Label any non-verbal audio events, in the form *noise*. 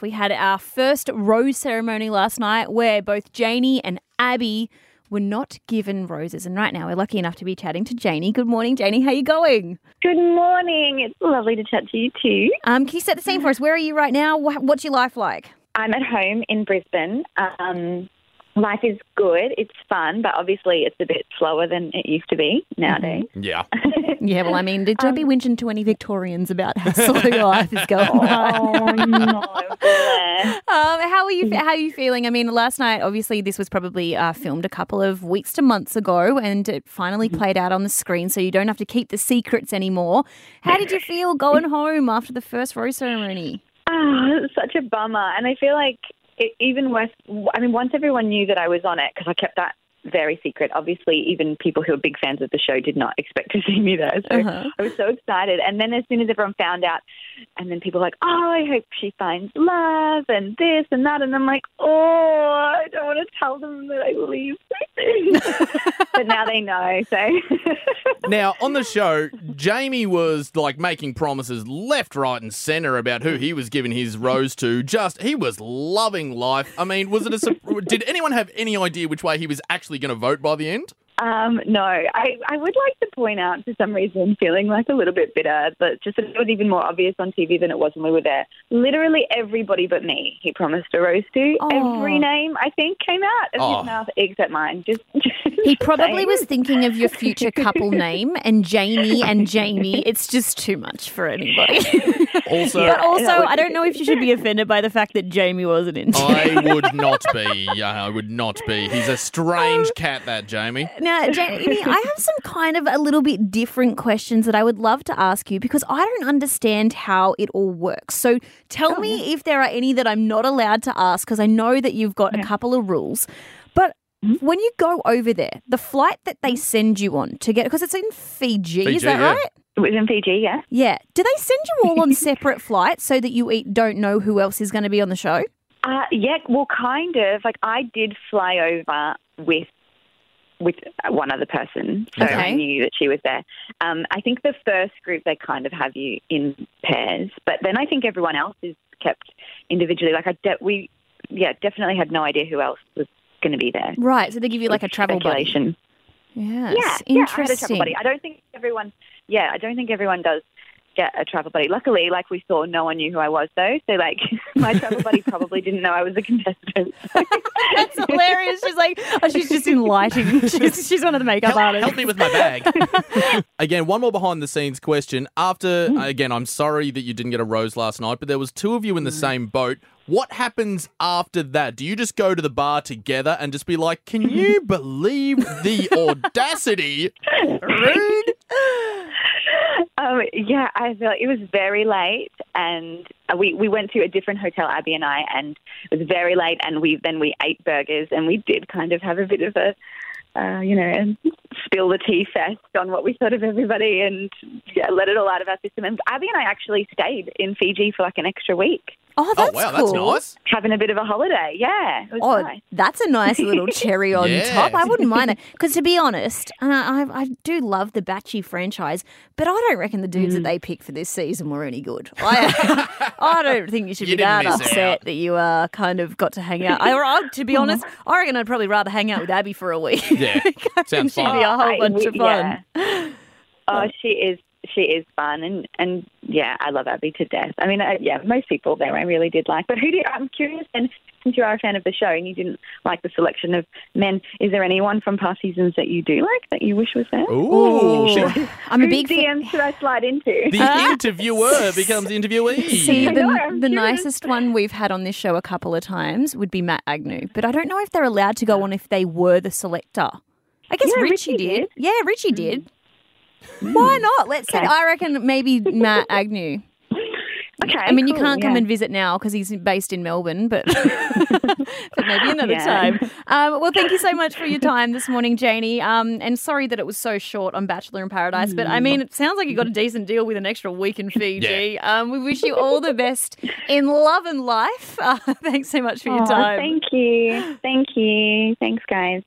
We had our first rose ceremony last night where both Janey and Abby were not given roses. And right now we're lucky enough to be chatting to Janey. Good morning, Janey. How are you going? Good morning. It's lovely to chat to you too. Um, can you set the scene for us? Where are you right now? What's your life like? I'm at home in Brisbane. Um, life is good. It's fun, but obviously it's a bit slower than it used to be nowadays. Yeah. *laughs* Yeah, well, I mean, don't be whinging to any Victorians about how *laughs* slow your life is going oh *laughs* no. Um, how are you? How are you feeling? I mean, last night, obviously, this was probably uh, filmed a couple of weeks to months ago, and it finally played out on the screen, so you don't have to keep the secrets anymore. How did you feel going home after the first rose ceremony? Oh, such a bummer. And I feel like it, even worse. I mean, once everyone knew that I was on it, because I kept that very secret. Obviously, even people who are big fans of the show did not *laughs* expect to see me there. So Uh-huh. I was so excited. And then as soon as everyone found out, and then people were like, oh, I hope she finds love and this and that. And I'm like, oh, I don't want to tell them that I leave. *laughs* but now they know. So *laughs* Now, on the show, Jamie was like making promises left, right, and centre about who he was giving his rose to. Just, he was loving life. I mean, was it a. Did anyone have any idea which way he was actually going to vote by the end? Um, no, I, I would like to point out for some reason, feeling like a little bit bitter, but just that it was even more obvious on TV than it was when we were there. Literally everybody but me, he promised a rose to. Oh. Every name I think came out of Oh. his mouth except mine. Just, *laughs* just He probably saying. was thinking of your future *laughs* couple name and Jamie and Jamie. It's just too much for anybody. *laughs* Also, but also, I don't know if you should be offended by the fact that Jamie wasn't into it. I would not be. Yeah, I would not be. He's a strange cat, that Jamie. Now, Janey, I have some kind of a little bit different questions that I would love to ask you because I don't understand how it all works. So tell me if there are any that I'm not allowed to ask because I know that you've got a couple of rules. But when you go over there, the flight that they send you on to get, because it's in Fiji, is that yeah. right? It was in Fiji, yeah. Yeah. Do they send you all on *laughs* separate flights so that you eat, don't know who else is going to be on the show? Uh, yeah, well, kind of. Like I did fly over with with one other person, so Okay. I knew that she was there. Um, I think the first group they kind of have you in pairs, but then I think everyone else is kept individually. Like I, de- we, yeah, definitely had no idea who else was going to be there. Right. So they give you like a travel buddy. Yes. Yeah, yeah, I had a Interesting. travel buddy. I don't think everyone. Yeah, I don't think everyone does get a travel buddy. Luckily, like we saw, no one knew who I was though. So like *laughs* my travel buddy probably didn't know I was a contestant. *laughs* That's hilarious. She's like, oh, she's just in lighting. *laughs* She's, she's one of the makeup Help, artists. help me with my bag. again, one more behind the scenes question. After, hmm. again, I'm sorry that you didn't get a rose last night, but there was two of you in the hmm. same boat. What happens after that? Do you just go to the bar together and just be like, "Can you believe the audacity?" Rude. *laughs* um, yeah, I like it was very late, and we we went to a different hotel, Abby and I, and it was very late, and we then we ate burgers, and we did kind of have a bit of a. Uh, you know, spill the tea fest on what we thought of everybody and yeah, let it all out of our system. And Abby and I actually stayed in Fiji for like an extra week. Oh, Oh that's wow, cool. that's nice. having a bit of a holiday. Yeah, it was Oh, nice. that's a nice little *laughs* cherry on Yeah. top. I wouldn't mind it because, to be honest, and I, I, I do love the Batchy franchise, but I don't reckon the dudes that Mm. they picked for this season were any good. I, *laughs* I don't think you should You be that upset out. that you uh, kind of got to hang out. I, I, to be honest, I reckon I'd probably rather hang out with Abby for a week. Yeah, *laughs* I think sounds she'd fun. be a whole I- bunch we- of fun. yeah. Oh, she is. She is fun, and and yeah, I love Abby to death. I mean, I, yeah, most people there I really did like. But who do I'm curious? And since you are a fan of the show and you didn't like the selection of men, is there anyone from past seasons that you do like that you wish was there? Ooh, she- I'm a Whose big fan. Should I slide into? the uh, interviewer becomes interviewee. See, I know, the, the nicest one we've had on this show a couple of times would be Matt Agnew, but I don't know if they're allowed to go on if they were the selector. I guess Yeah, Richie, Richie did. did. Yeah, Richie did. Mm. Why not? Let's say I reckon maybe Matt Agnew. Okay, I mean, you can't come and visit now because he's based in Melbourne, but, *laughs* but maybe another Yeah. time. Um, well, thank you so much for your time this morning, Janey. Um, and sorry that it was so short on Bachelor in Paradise, but I mean, it sounds like you got a decent deal with an extra week in Fiji. Um, we wish you all the best in love and life. *laughs* Uh, thanks so much for your Aw, time. Thank you. Thank you. Thanks, guys.